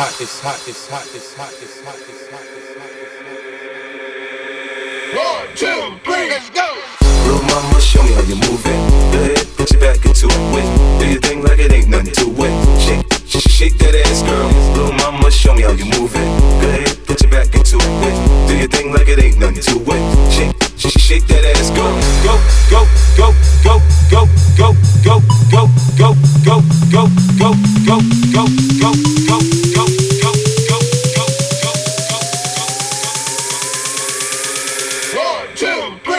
Hot, it's hot, it's hot, it's hot, it's hot, it's hot, it's hot, it's hot. One, two, three, let's go. Little mama, show me how you move it. Go ahead, put your back into it. Do your thing like it ain't nothing to it. Shake, sh- shake that ass, girl. Little mama, show me how you move it. Go ahead, put your back into it. Do your thing like it ain't nothing to it. Shake, sh- shake that ass, go, go, go, go, go, go, go, go, go, go, go, go, go, go, go, two, three,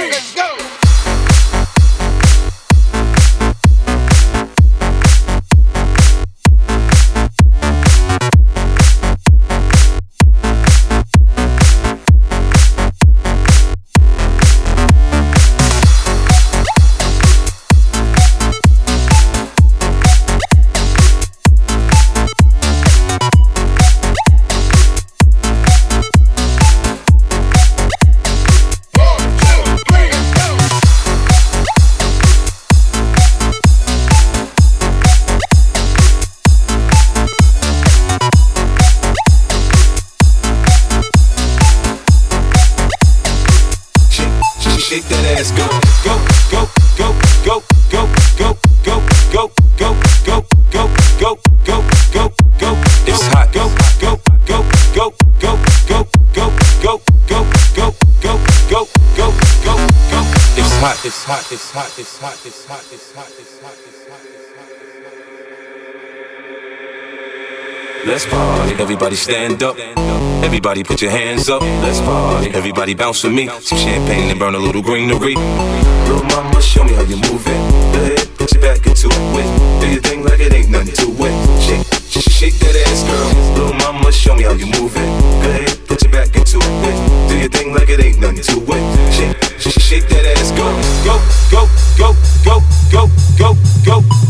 Hot, it's hot, it's hot, it's hot, it's hot, it's hot, it's hot, it's hot, it's hot. Let's party. Everybody stand up. Everybody put your hands up. Let's party. Everybody bounce with me. Some champagne and burn a little greenery. Little mama, show me how you move it. Go ahead, put your back into it. Do your thing like it ain't nothing to it.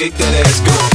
Shake, that ass, go,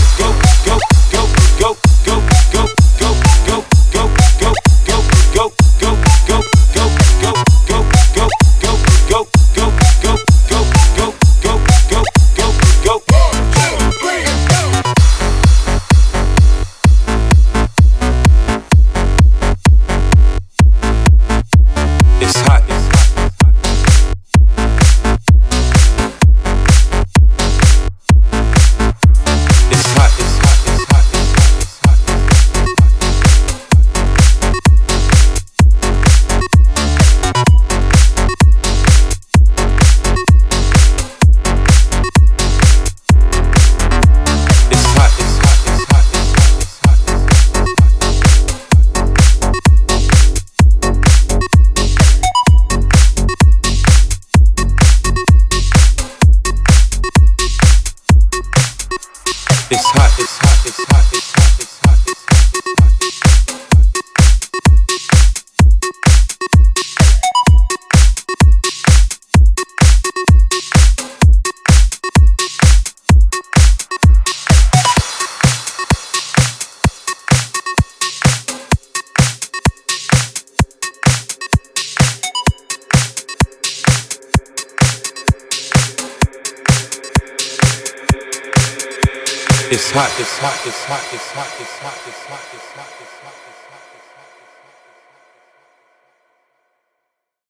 It's hot, it's hot, it's hot, it's hot, it's hot, it's hot, it's hot, it's hot,